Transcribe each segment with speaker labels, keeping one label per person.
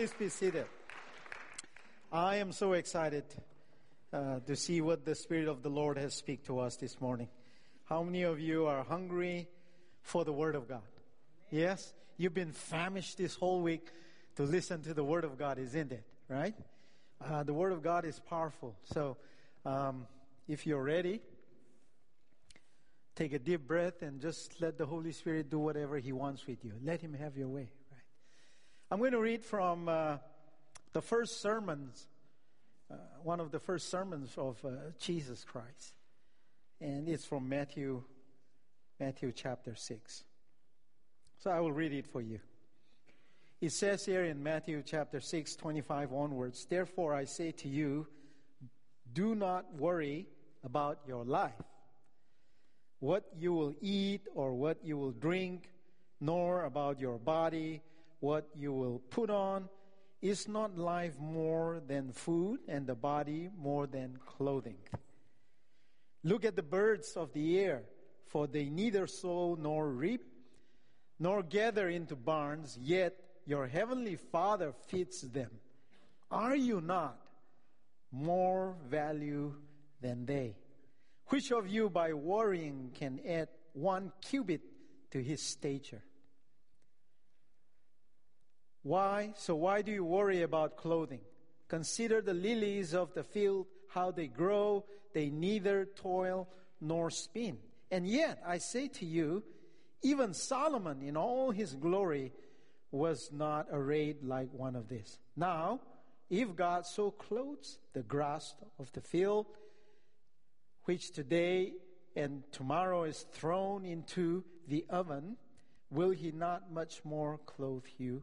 Speaker 1: Please be seated. I am so excited uh, to see what the Spirit of the Lord has speak to us this morning. How many of you are hungry for the Word of God? Yes? You've been famished this whole week to listen to the Word of God, isn't it? Right? Uh, the Word of God is powerful. So, um, if you're ready, take a deep breath and just let the Holy Spirit do whatever He wants with you. Let Him have your way. I'm going to read from uh, the first sermons, uh, one of the first sermons of uh, Jesus Christ, and it's from Matthew, Matthew chapter six. So I will read it for you. It says here in Matthew chapter 6, 25 onwards, Therefore I say to you, do not worry about your life, what you will eat or what you will drink, nor about your body, what you will put on. Is not life more than food and the body more than clothing? Look at the birds of the air, for they neither sow nor reap, nor gather into barns, yet your heavenly Father feeds them. Are you not more value than they? Which of you by worrying can add one cubit to his stature? Why? So why do you worry about clothing? Consider the lilies of the field, how they grow. They neither toil nor spin. And yet, I say to you, even Solomon in all his glory was not arrayed like one of these. Now, if God so clothes the grass of the field, which today and tomorrow is thrown into the oven, will he not much more clothe you,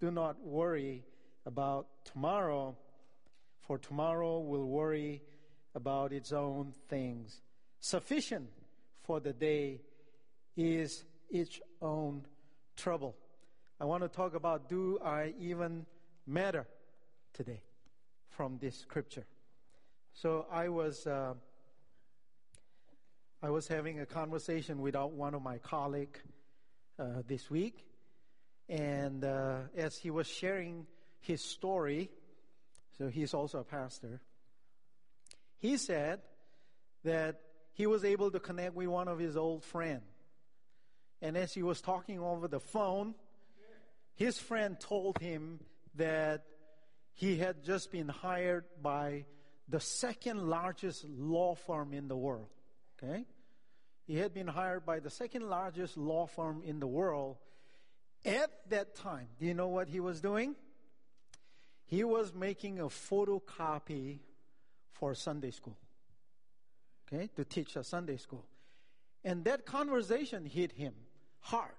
Speaker 1: do not worry about tomorrow, for tomorrow will worry about its own things. Sufficient for the day is its own trouble. I want to talk about do I even matter today from this scripture. So I was uh, I was having a conversation with one of my colleagues uh, this week, and uh, as he was sharing his story, so he's also a pastor, he said that he was able to connect with one of his old friends. And as he was talking over the phone, his friend told him that he had just been hired by the second largest law firm in the world. Okay? He had been hired by the second largest law firm in the world. At that time, do you know what he was doing? He was making a photocopy for Sunday school. Okay, to teach a Sunday school. And that conversation hit him hard.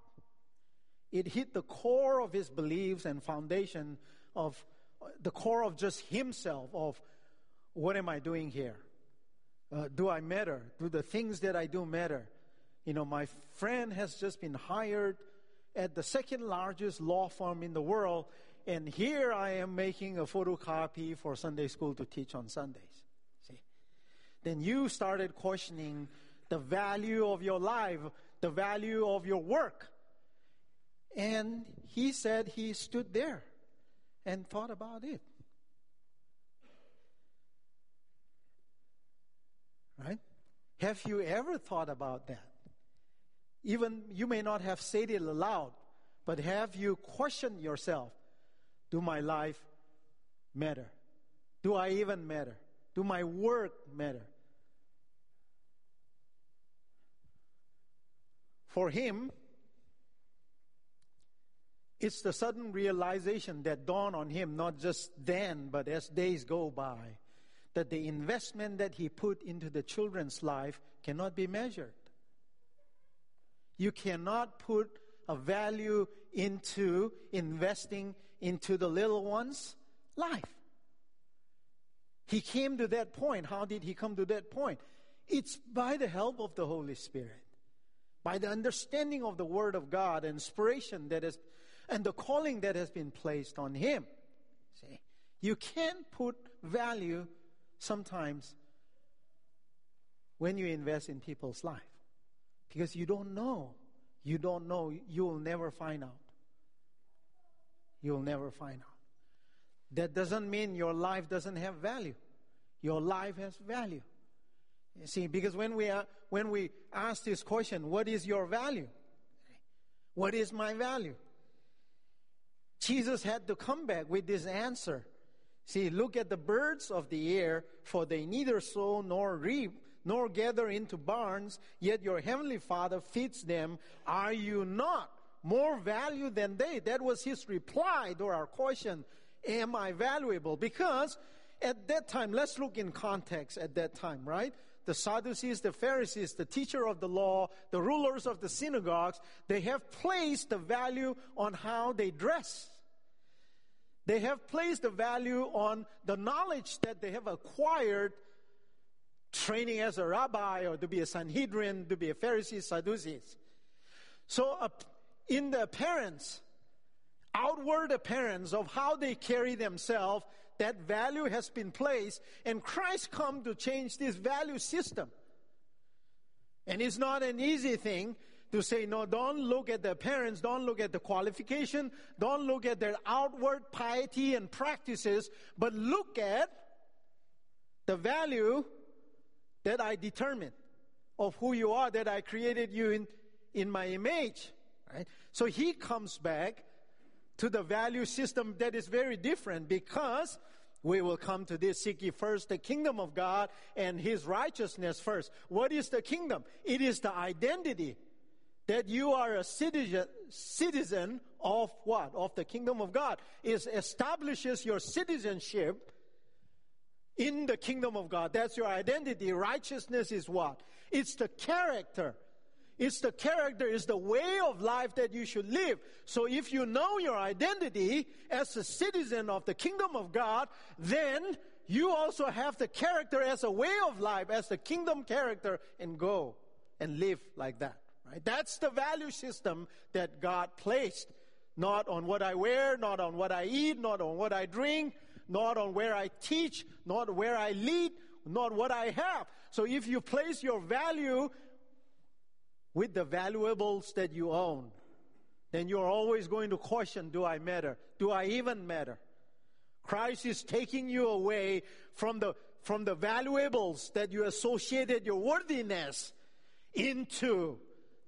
Speaker 1: It hit the core of his beliefs and foundation of the core of just himself of what am I doing here? Uh, do I matter? Do the things that I do matter? You know, my friend has just been hired at the second largest law firm in the world, and here I am making a photocopy for Sunday school to teach on Sundays. See? Then you started questioning the value of your life, the value of your work. And he said he stood there and thought about it. Right? Have you ever thought about that? Even you may not have said it aloud, but have you questioned yourself? Do my life matter? Do I even matter? Do my work matter? For him, it's the sudden realization that dawned on him, not just then, but as days go by that the investment that he put into the children's life cannot be measured. You cannot put a value into investing into the little ones life. He came to that point. How did he come to that point? It's by the help of the Holy Spirit, by the understanding of the Word of God, inspiration that is, and the calling that has been placed on him. See, you can't put value sometimes when you invest in people's life because you don't know. You don't know. You will never find out. You'll never find out. That doesn't mean your life doesn't have value. Your life has value. You see, because when we are, when we ask this question, what is your value? What is my value? Jesus had to come back with this answer. See, look at the birds of the air, for they neither sow nor reap, nor gather into barns, yet your heavenly Father feeds them. Are you not more value than they? That was his reply to our question Am I valuable? Because at that time, let's look in context at that time, right? The Sadducees, the Pharisees, the teacher of the law, the rulers of the synagogues, they have placed the value on how they dress. They have placed the value on the knowledge that they have acquired training as a rabbi or to be a Sanhedrin, to be a Pharisee, Sadducees. So, in the appearance, outward appearance of how they carry themselves, that value has been placed, and Christ come to change this value system. And it's not an easy thing to say, no, don't look at the appearance, don't look at the qualification, don't look at their outward piety and practices, but look at the value that I determine of who you are, that I created you in, in my image. Right? So he comes back to the value system that is very different because we will come to this. Seek ye first the kingdom of God and his righteousness first. What is the kingdom? It is the identity that you are a citizen, citizen of what? Of the kingdom of God. It establishes your citizenship in the kingdom of God. That's your identity. Righteousness is what? It's the character it's the character, it's the way of life that you should live. So if you know your identity as a citizen of the kingdom of God, then you also have the character as a way of life, as the kingdom character, and go and live like that. Right? That's the value system that God placed. Not on what I wear, not on what I eat, not on what I drink, not on where I teach, not where I lead, not what I have. So if you place your value with the valuables that you own, then you're always going to question do I matter? Do I even matter? Christ is taking you away from the, from the valuables that you associated your worthiness into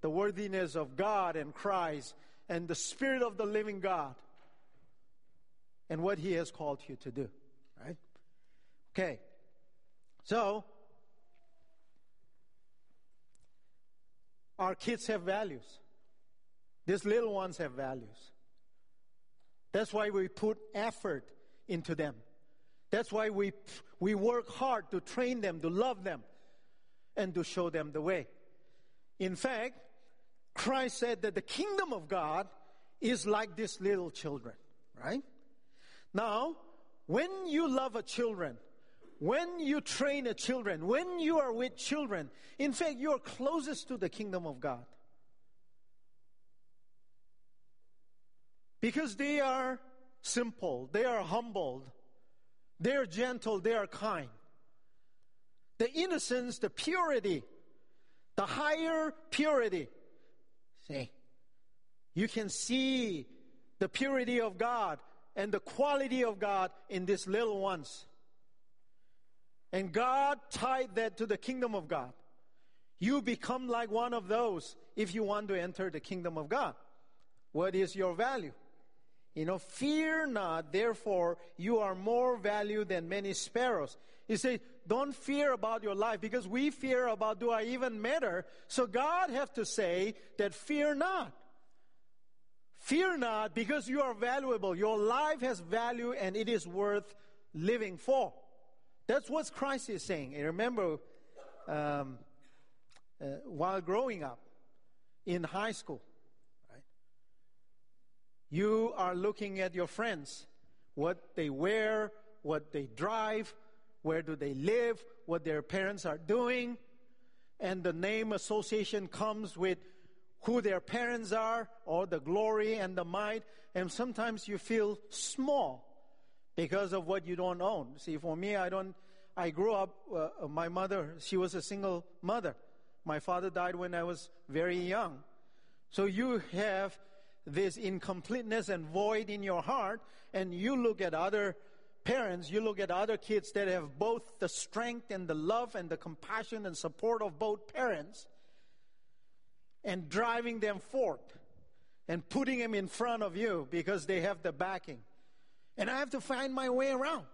Speaker 1: the worthiness of God and Christ and the Spirit of the living God and what He has called you to do. Right? Okay. So, Our kids have values. These little ones have values. That's why we put effort into them. That's why we, we work hard to train them, to love them, and to show them the way. In fact, Christ said that the kingdom of God is like these little children, right? Now, when you love a children, when you train a children, when you are with children, in fact, you are closest to the kingdom of God. Because they are simple, they are humbled, they are gentle, they are kind. The innocence, the purity, the higher purity. See, you can see the purity of God and the quality of God in these little ones. And God tied that to the kingdom of God. You become like one of those if you want to enter the kingdom of God. What is your value? You know, fear not, therefore you are more value than many sparrows. You say, don't fear about your life because we fear about do I even matter? So God have to say that fear not. Fear not because you are valuable. Your life has value and it is worth living for. That's what Christ is saying. And remember, um, uh, while growing up in high school, right, you are looking at your friends what they wear, what they drive, where do they live, what their parents are doing. And the name association comes with who their parents are, or the glory and the might. And sometimes you feel small because of what you don't own. See, for me, I don't, I grew up, uh, my mother, she was a single mother. My father died when I was very young. So you have this incompleteness and void in your heart, and you look at other parents, you look at other kids that have both the strength and the love and the compassion and support of both parents, and driving them forth and putting them in front of you because they have the backing. And I have to find my way around.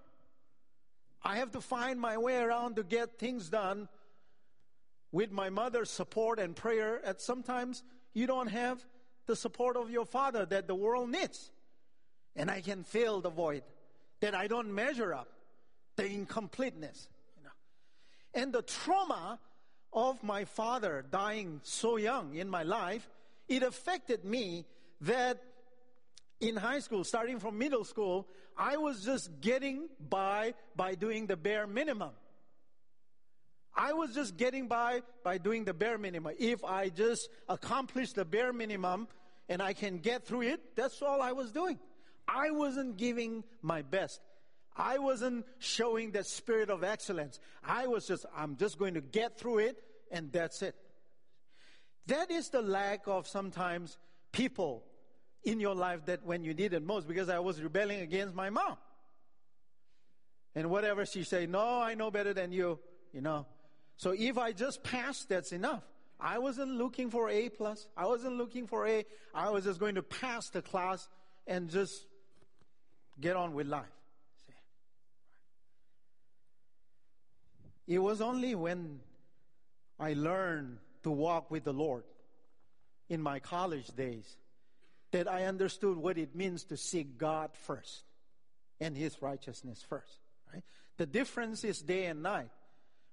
Speaker 1: I have to find my way around to get things done with my mother's support and prayer. And sometimes you don't have the support of your father that the world needs. And I can feel the void that I don't measure up, the incompleteness. You know. And the trauma of my father dying so young in my life, it affected me that in high school, starting from middle school, I was just getting by by doing the bare minimum. I was just getting by by doing the bare minimum. If I just accomplish the bare minimum and I can get through it, that's all I was doing. I wasn't giving my best. I wasn't showing that spirit of excellence. I was just, I'm just going to get through it and that's it. That is the lack of sometimes people in your life that when you need it most because I was rebelling against my mom. And whatever she say, no, I know better than you, you know. So if I just pass, that's enough. I wasn't looking for A plus. I wasn't looking for A. I was just going to pass the class and just get on with life. It was only when I learned to walk with the Lord in my college days that I understood what it means to seek God first and His righteousness first. Right? The difference is day and night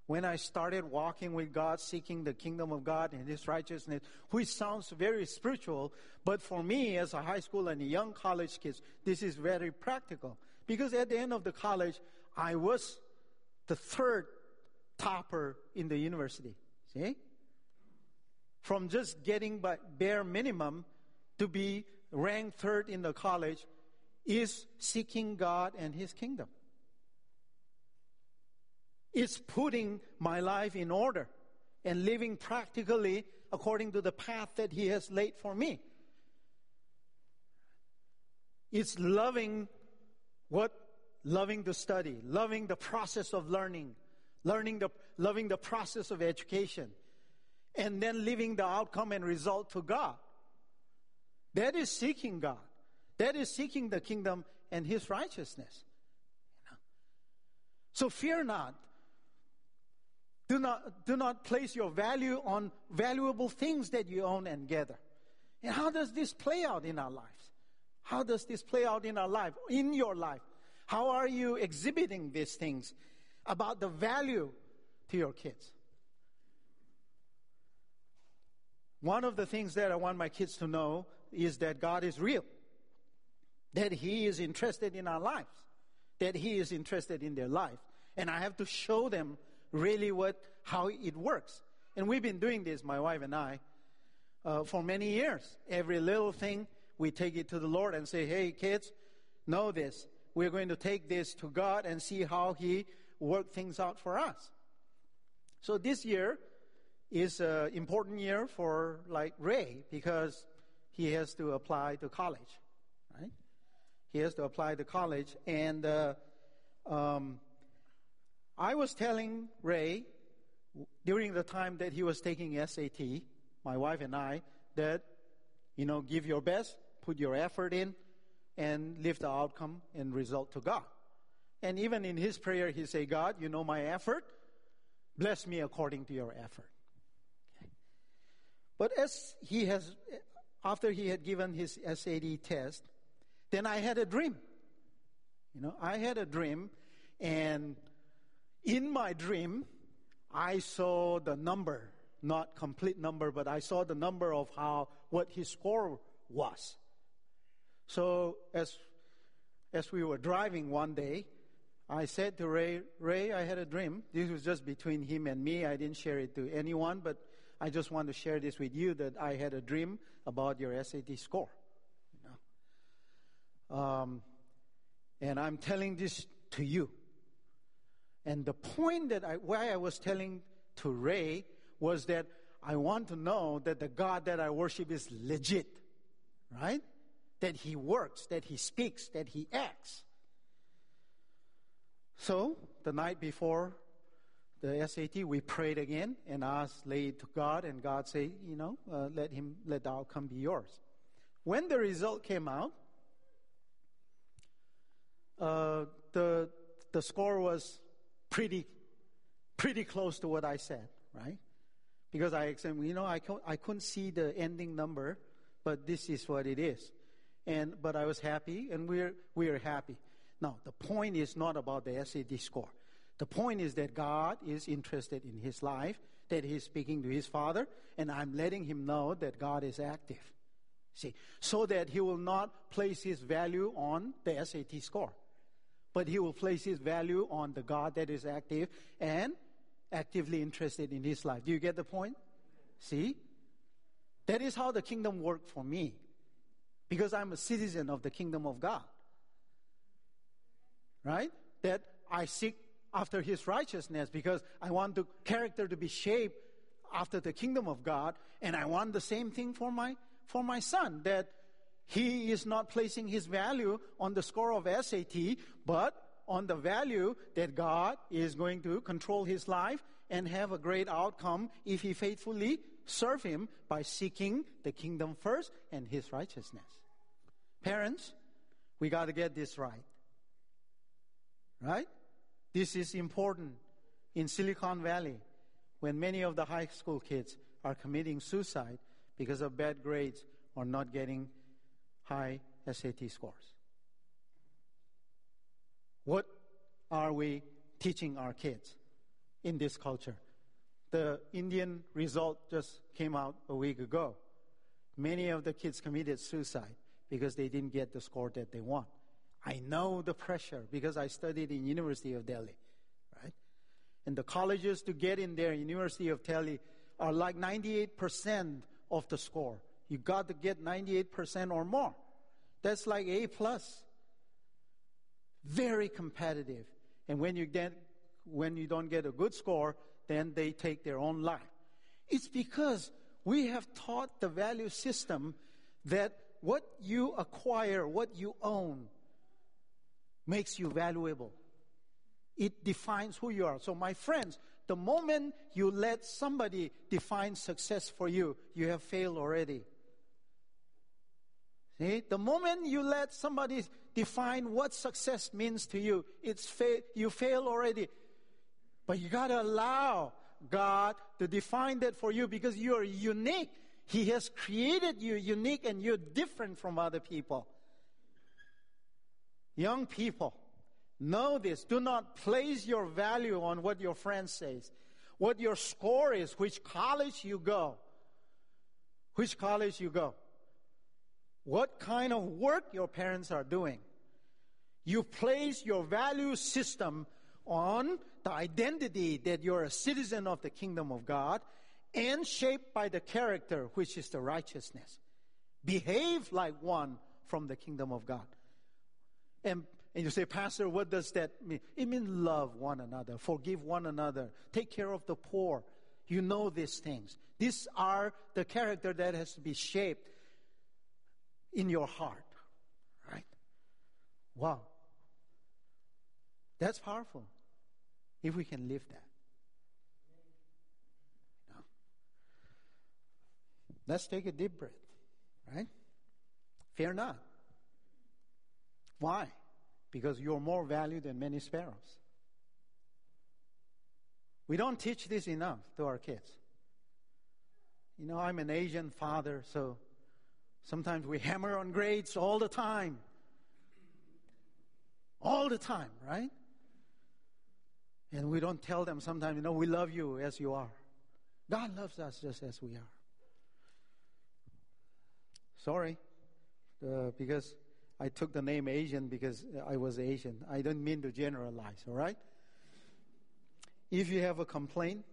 Speaker 1: when I started walking with God, seeking the kingdom of God and His righteousness, which sounds very spiritual, but for me as a high school and a young college kid, this is very practical. Because at the end of the college, I was the third topper in the university. See? From just getting by bare minimum to be ranked third in the college is seeking God and His kingdom. It's putting my life in order and living practically according to the path that He has laid for me. It's loving what? Loving to study, loving the process of learning, learning the, loving the process of education, and then leaving the outcome and result to God. That is seeking God. That is seeking the kingdom and His righteousness. You know? So fear not. Do not, do not place your value on valuable things that you own and gather. And how does this play out in our lives? How does this play out in our life, in your life? How are you exhibiting these things about the value to your kids? One of the things that I want my kids to know is that God is real, that He is interested in our lives, that He is interested in their life. And I have to show them really what, how it works. And we've been doing this, my wife and I, uh, for many years. Every little thing, we take it to the Lord and say, hey, kids, know this. We're going to take this to God and see how He work things out for us. So this year is an important year for like Ray because he has to apply to college, right? He has to apply to college. And uh, um, I was telling Ray during the time that he was taking SAT, my wife and I, that, you know, give your best, put your effort in, and leave the outcome and result to God. And even in his prayer, he say, God, you know my effort. Bless me according to your effort. Okay. But as he has after he had given his SAT test, then I had a dream. You know, I had a dream, and in my dream, I saw the number, not complete number, but I saw the number of how what his score was. So as as we were driving one day, I said to Ray, Ray, I had a dream. This was just between him and me. I didn't share it to anyone, but I just want to share this with you that I had a dream about your SAT score. You know? um, and I'm telling this to you. And the point that I, why I was telling to Ray was that I want to know that the God that I worship is legit, right? That He works, that He speaks, that He acts. So, the night before the SAT, we prayed again and asked, lay it to God, and God said, you know, uh, let Him, let the outcome be yours. When the result came out, uh, the the score was pretty pretty close to what I said, right? Because I said, you know, I, I couldn't see the ending number, but this is what it is. And, but I was happy, and we're, we're happy. Now, the point is not about the SAT score. The point is that God is interested in his life, that he's speaking to his father, and I'm letting him know that God is active. See, so that he will not place his value on the SAT score, but he will place his value on the God that is active and actively interested in his life. Do you get the point? See? That is how the kingdom worked for me. Because I'm a citizen of the kingdom of God. Right? That I seek after his righteousness because I want the character to be shaped after the kingdom of God and I want the same thing for my for my son that he is not placing his value on the score of SAT but on the value that God is going to control his life and have a great outcome if he faithfully serve him by seeking the kingdom first and his righteousness. Parents, we got to get this right. Right? This is important in Silicon Valley when many of the high school kids are committing suicide because of bad grades or not getting high SAT scores. What are we teaching our kids in this culture? The Indian result just came out a week ago. Many of the kids committed suicide because they didn't get the score that they want. I know the pressure because I studied in University of Delhi, right? And the colleges to get in there, University of Delhi, are like 98% of the score. You got to get 98% or more. That's like A plus. Very competitive. And when you get, when you don't get a good score, then they take their own life. It's because we have taught the value system that what you acquire, what you own, makes you valuable. It defines who you are. So, my friends, the moment you let somebody define success for you, you have failed already. See, the moment you let somebody define what success means to you, it's fa- you fail already. But you got to allow God to define that for you because you are unique. He has created you unique and you're different from other people. Young people, know this. Do not place your value on what your friend says, what your score is, which college you go, which college you go, what kind of work your parents are doing. You place your value system on the identity that you're a citizen of the kingdom of God and shaped by the character which is the righteousness. Behave like one from the kingdom of God. And, and you say, Pastor, what does that mean? It means love one another, forgive one another, take care of the poor. You know these things. These are the character that has to be shaped in your heart. Right? Wow. That's powerful if we can live that. Let's take a deep breath, right? Fear not. Why? Because you're more valued than many sparrows. We don't teach this enough to our kids. You know, I'm an Asian father, so sometimes we hammer on grades all the time. All the time, right? And we don't tell them sometimes, you know, we love you as you are. God loves us just as we are. Sorry, uh, because I took the name Asian because I was Asian. I don't mean to generalize, all right? If you have a complaint,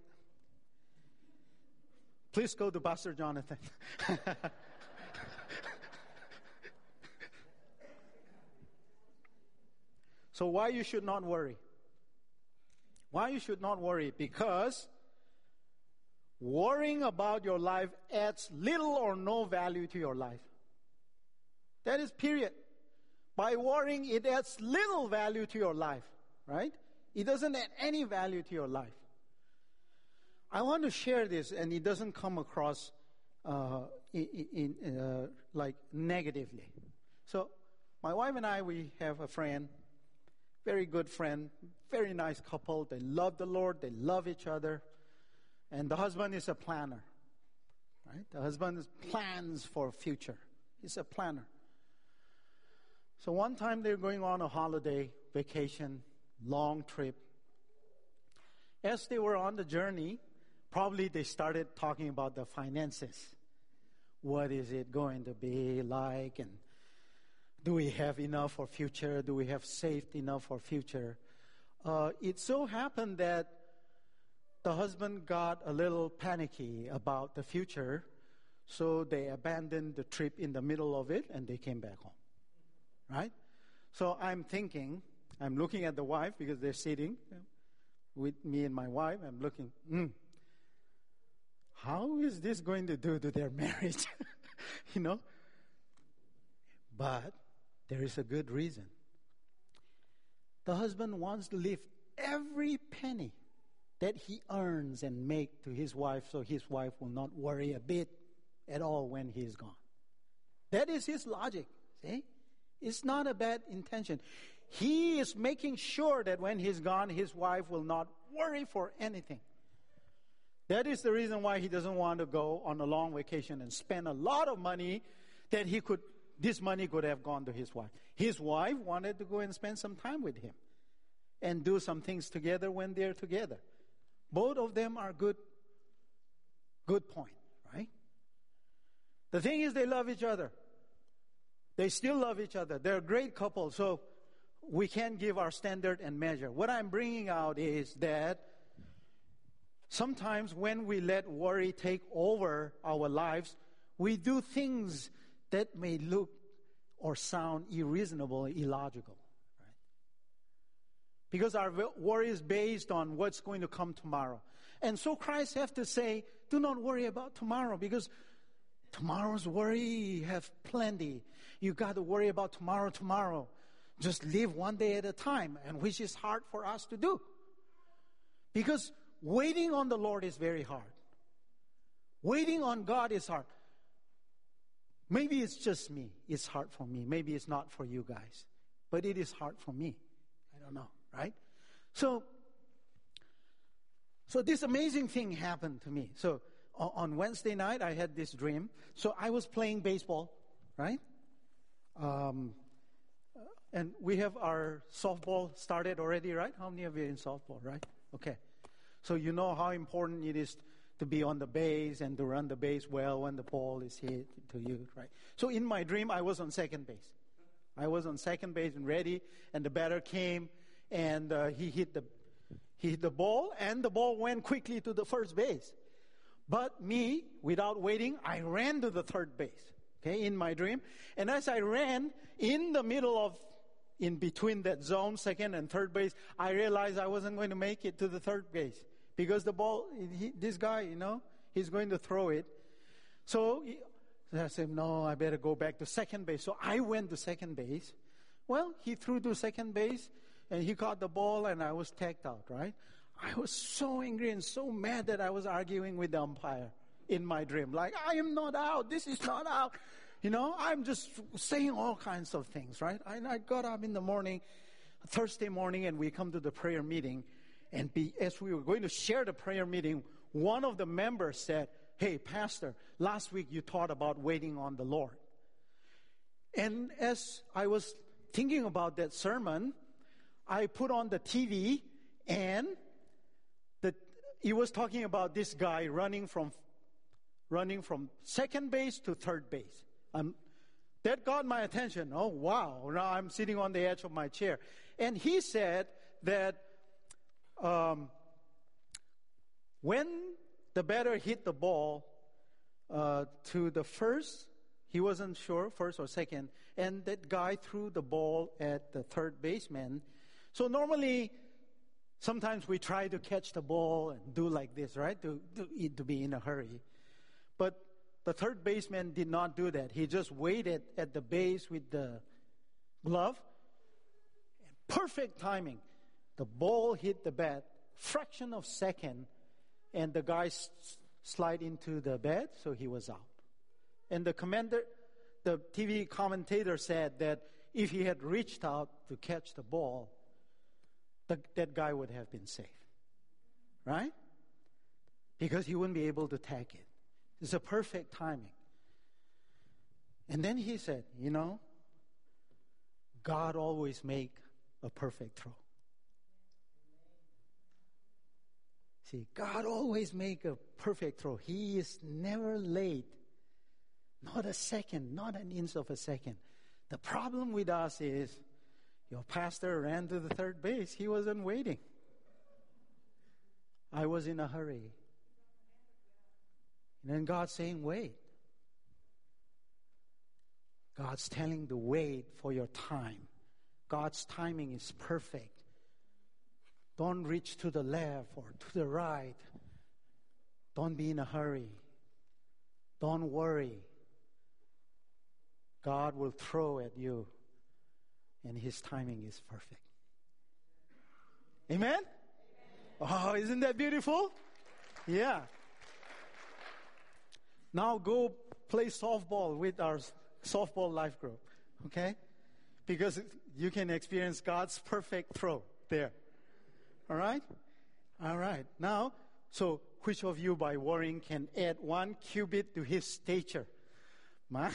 Speaker 1: please go to Pastor Jonathan. so why you should not worry? Why you should not worry? Because worrying about your life adds little or no value to your life. That is period. By worrying, it adds little value to your life, right? It doesn't add any value to your life. I want to share this, and it doesn't come across uh, in, in uh, like negatively. So, my wife and I, we have a friend, very good friend, very nice couple. They love the Lord, they love each other, and the husband is a planner. Right? The husband plans for future. He's a planner. So one time they're going on a holiday, vacation, long trip. As they were on the journey, probably they started talking about the finances. What is it going to be like? And do we have enough for future? Do we have saved enough for future? Uh, it so happened that the husband got a little panicky about the future, so they abandoned the trip in the middle of it and they came back home right? So I'm thinking, I'm looking at the wife because they're sitting with me and my wife. I'm looking, mm, how is this going to do to their marriage? you know? But there is a good reason. The husband wants to leave every penny that he earns and make to his wife so his wife will not worry a bit at all when he is gone. That is his logic. See? It's not a bad intention. He is making sure that when he's gone, his wife will not worry for anything. That is the reason why he doesn't want to go on a long vacation and spend a lot of money that he could, this money could have gone to his wife. His wife wanted to go and spend some time with him and do some things together when they're together. Both of them are good, good point, right? The thing is, they love each other. They still love each other. They're a great couple. So we can't give our standard and measure. What I'm bringing out is that sometimes when we let worry take over our lives, we do things that may look or sound unreasonable, illogical. Right? Because our worry is based on what's going to come tomorrow. And so Christ has to say, do not worry about tomorrow because tomorrow's worry have plenty. You got to worry about tomorrow, tomorrow. Just live one day at a time, and which is hard for us to do. Because waiting on the Lord is very hard. Waiting on God is hard. Maybe it's just me. It's hard for me. Maybe it's not for you guys. But it is hard for me. I don't know, right? So, so this amazing thing happened to me. So on Wednesday night, I had this dream. So I was playing baseball, right? Um, and we have our softball started already, right? How many of you in softball, right? Okay. So you know how important it is to be on the base and to run the base well when the ball is hit to you, right? So in my dream, I was on second base. I was on second base and ready, and the batter came and uh, he hit the he hit the ball, and the ball went quickly to the first base. But me, without waiting, I ran to the third base okay, in my dream. And as I ran in the middle of, in between that zone, second and third base, I realized I wasn't going to make it to the third base because the ball, he, this guy, you know, he's going to throw it. So he, I said, no, I better go back to second base. So I went to second base. Well, he threw to second base and he caught the ball and I was tagged out, right? I was so angry and so mad that I was arguing with the umpire in my dream. Like, I am not out. This is not out. You know, I'm just saying all kinds of things, right? And I got up in the morning, Thursday morning, and we come to the prayer meeting. And be, as we were going to share the prayer meeting, one of the members said, Hey, Pastor, last week you taught about waiting on the Lord. And as I was thinking about that sermon, I put on the TV and the, he was talking about this guy running from running from second base to third base. Um, That got my attention. Oh, wow. Now I'm sitting on the edge of my chair. And he said that um, when the batter hit the ball uh, to the first, he wasn't sure, first or second, and that guy threw the ball at the third baseman. So normally, sometimes we try to catch the ball and do like this, right? To, to, to be in a hurry. But the third baseman did not do that. He just waited at the base with the glove. Perfect timing. The ball hit the bat, fraction of second, and the guy s- slide into the bed, so he was out. And the commander, the TV commentator said that if he had reached out to catch the ball, the, that guy would have been safe. Right? Because he wouldn't be able to tag it. It's a perfect timing. And then he said, you know, God always make a perfect throw. See, God always make a perfect throw. He is never late. Not a second, not an inch of a second. The problem with us is your pastor ran to the third base. He wasn't waiting. I was in a hurry. And then God's saying, wait. God's telling to wait for your time. God's timing is perfect. Don't reach to the left or to the right. Don't be in a hurry. Don't worry. God will throw at you, and His timing is perfect. Amen? Oh, isn't that beautiful? Yeah. Now go play softball with our softball life group, okay? Because you can experience God's perfect throw there. All right? All right. Now, so which of you by worrying can add one cubit to his stature? My,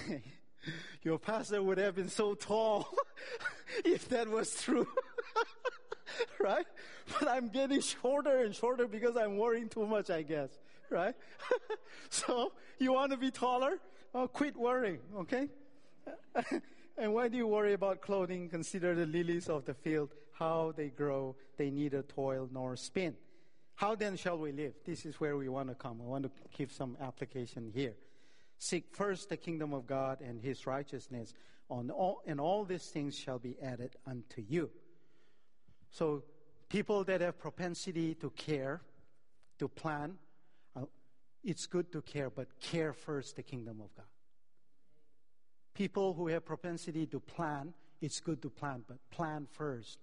Speaker 1: your pastor would have been so tall if that was true. right? But I'm getting shorter and shorter because I'm worrying too much, I guess. Right? so, you want to be taller? Oh, quit worrying, okay? and why do you worry about clothing? Consider the lilies of the field, how they grow. They neither toil nor spin. How then shall we live? This is where we want to come. I want to give some application here. Seek first the kingdom of God and his righteousness, on all, and all these things shall be added unto you. So, people that have propensity to care, to plan, it's good to care, but care first the kingdom of God. People who have propensity to plan, it's good to plan, but plan first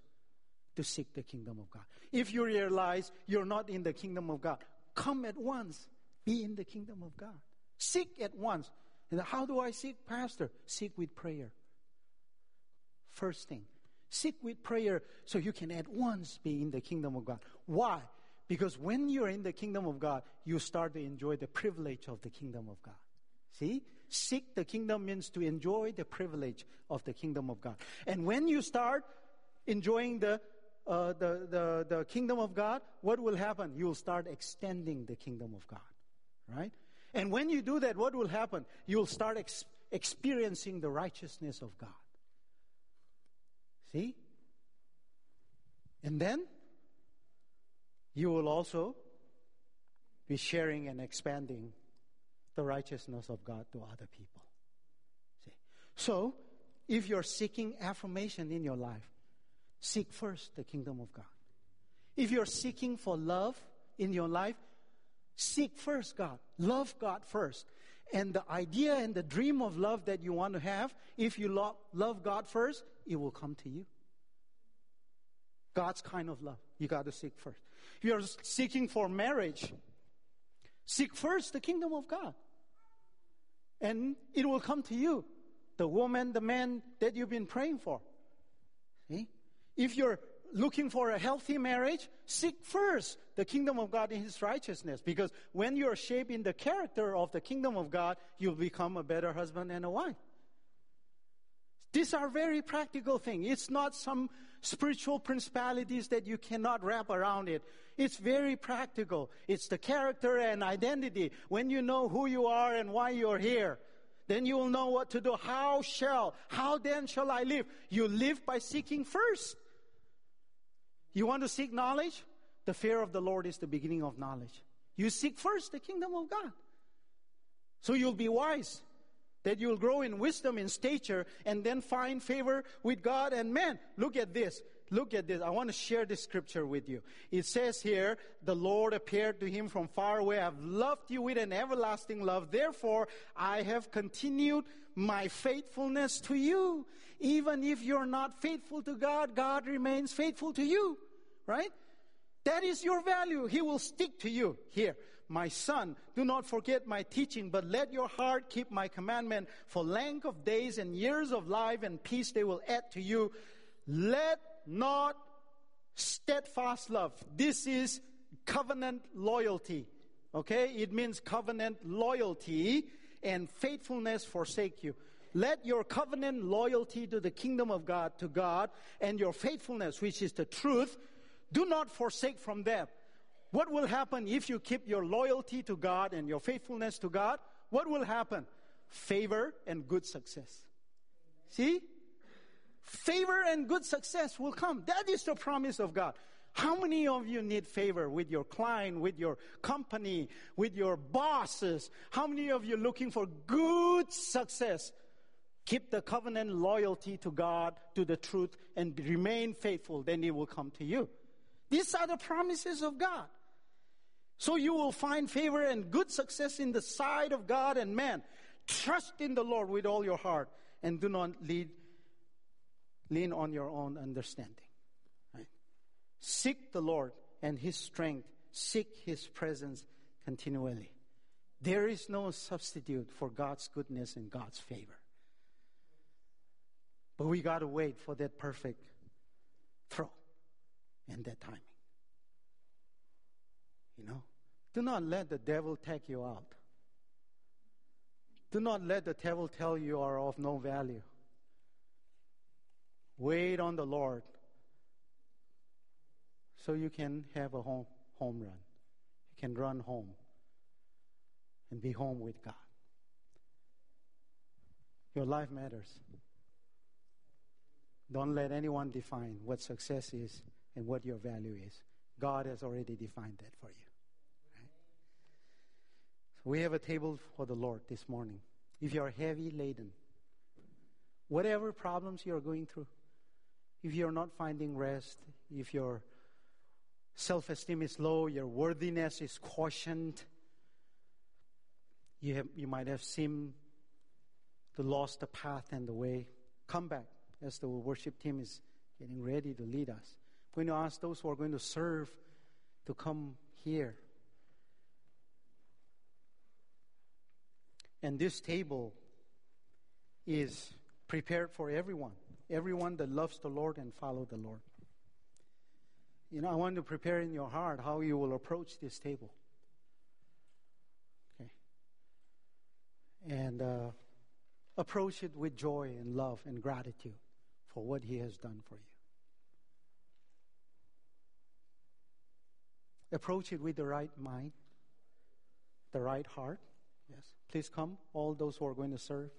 Speaker 1: to seek the kingdom of God. If you realize you're not in the kingdom of God, come at once. Be in the kingdom of God. Seek at once. And how do I seek, Pastor? Seek with prayer. First thing. Seek with prayer so you can at once be in the kingdom of God. Why? Because when you're in the kingdom of God, you start to enjoy the privilege of the kingdom of God. See? Seek the kingdom means to enjoy the privilege of the kingdom of God. And when you start enjoying the, uh, the, the, the kingdom of God, what will happen? You'll start extending the kingdom of God. Right? And when you do that, what will happen? You'll start ex- experiencing the righteousness of God. See? And then you will also be sharing and expanding the righteousness of God to other people. See? So, if you're seeking affirmation in your life, seek first the kingdom of God. If you're seeking for love in your life, seek first God. Love God first. And the idea and the dream of love that you want to have, if you lo- love God first, it will come to you. God's kind of love. You got to seek first. If you're seeking for marriage, seek first the kingdom of God. And it will come to you. The woman, the man that you've been praying for. See? If you're looking for a healthy marriage, seek first the kingdom of God and His righteousness. Because when you're shaping the character of the kingdom of God, you'll become a better husband and a wife. These are very practical things. It's not some spiritual principalities that you cannot wrap around it. It's very practical. It's the character and identity. When you know who you are and why you're here, Then you will know what to do. How shall, how then shall I live? You live by seeking first. You want to seek knowledge? The fear of the Lord is the beginning of knowledge. You seek first the kingdom of God. So you'll be wise. That you'll grow in wisdom, in stature, and then find favor with God and man. Look at this. Look at this. I want to share this scripture with you. It says here, the Lord appeared to him from far away. I've loved you with an everlasting love. Therefore, I have continued my faithfulness to you. Even if you're not faithful to God, God remains faithful to you. Right? That is your value. He will stick to you. Here, my son, do not forget my teaching, but let your heart keep my commandment. For length of days and years of life and peace they will add to you. Let not steadfast love. This is covenant loyalty. Okay? It means covenant loyalty and faithfulness forsake you. Let your covenant loyalty to the kingdom of God, to God, and your faithfulness, which is the truth, do not forsake from them. What will happen if you keep your loyalty to God and your faithfulness to God? What will happen? Favor and good success. See? favor and good success will come. That is the promise of God. How many of you need favor with your client, with your company, with your bosses? How many of you looking for good success? Keep the covenant loyalty to God, to the truth, and remain faithful, then it will come to you. These are the promises of God. So you will find favor and good success in the sight of God and man. Trust in the Lord with all your heart and do not lead lean on your own understanding. Right? Seek the Lord and His strength. Seek His presence continually. There is no substitute for God's goodness and God's favor. But we got to wait for that perfect throw and that timing. You know? Do not let the devil take you out. Do not let the devil tell you are of no value. Wait on the Lord so you can have a home, home run. You can run home and be home with God. Your life matters. Don't let anyone define what success is and what your value is. God has already defined that for you. We have a table for the Lord this morning. If you are heavy laden, whatever problems you are going through, if you're not finding rest, if your self esteem is low, your worthiness is questioned, you, have, you might have seemed to lost the path and the way, come back as the worship team is getting ready to lead us. I'm going to ask those who are going to serve to come here. And this table is prepared for everyone everyone that loves the Lord and follow the Lord. You know, I want to prepare in your heart how you will approach this table. Okay. And uh, approach it with joy and love and gratitude for what He has done for you. Approach it with the right mind, the right heart. Yes. Please come, all those who are going to serve.